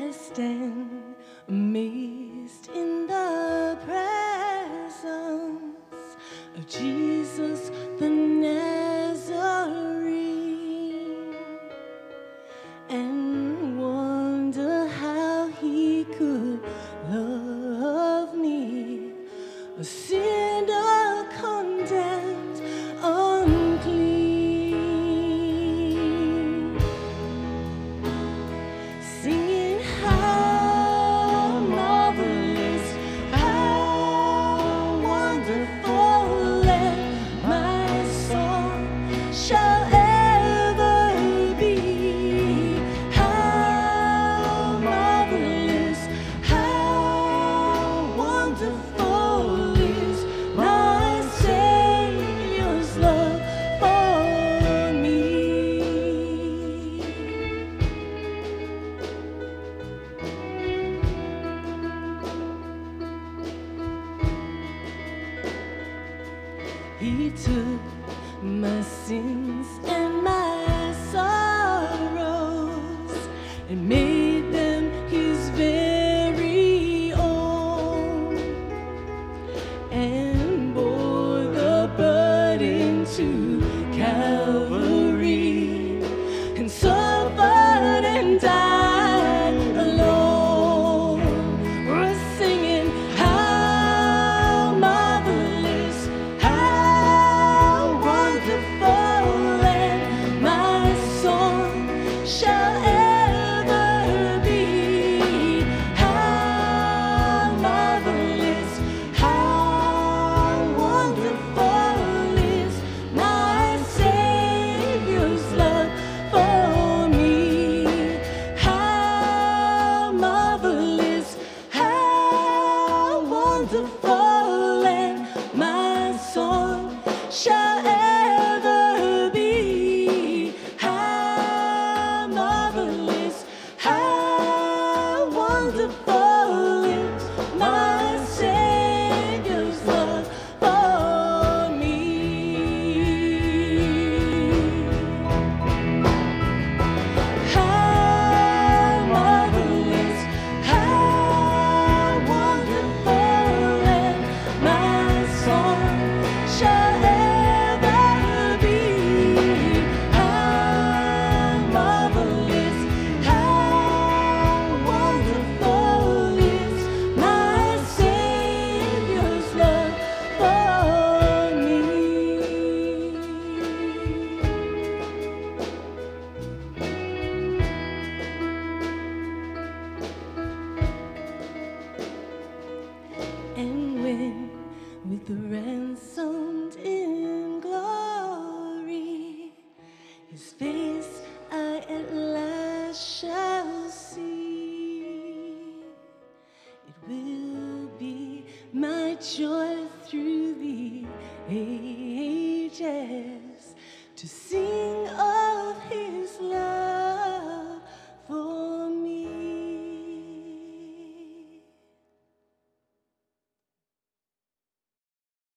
I stand. He took my sins and my sorrows and made them His very own and bore the burden to Calvary and suffered and died. the fall. joy through the ages to see.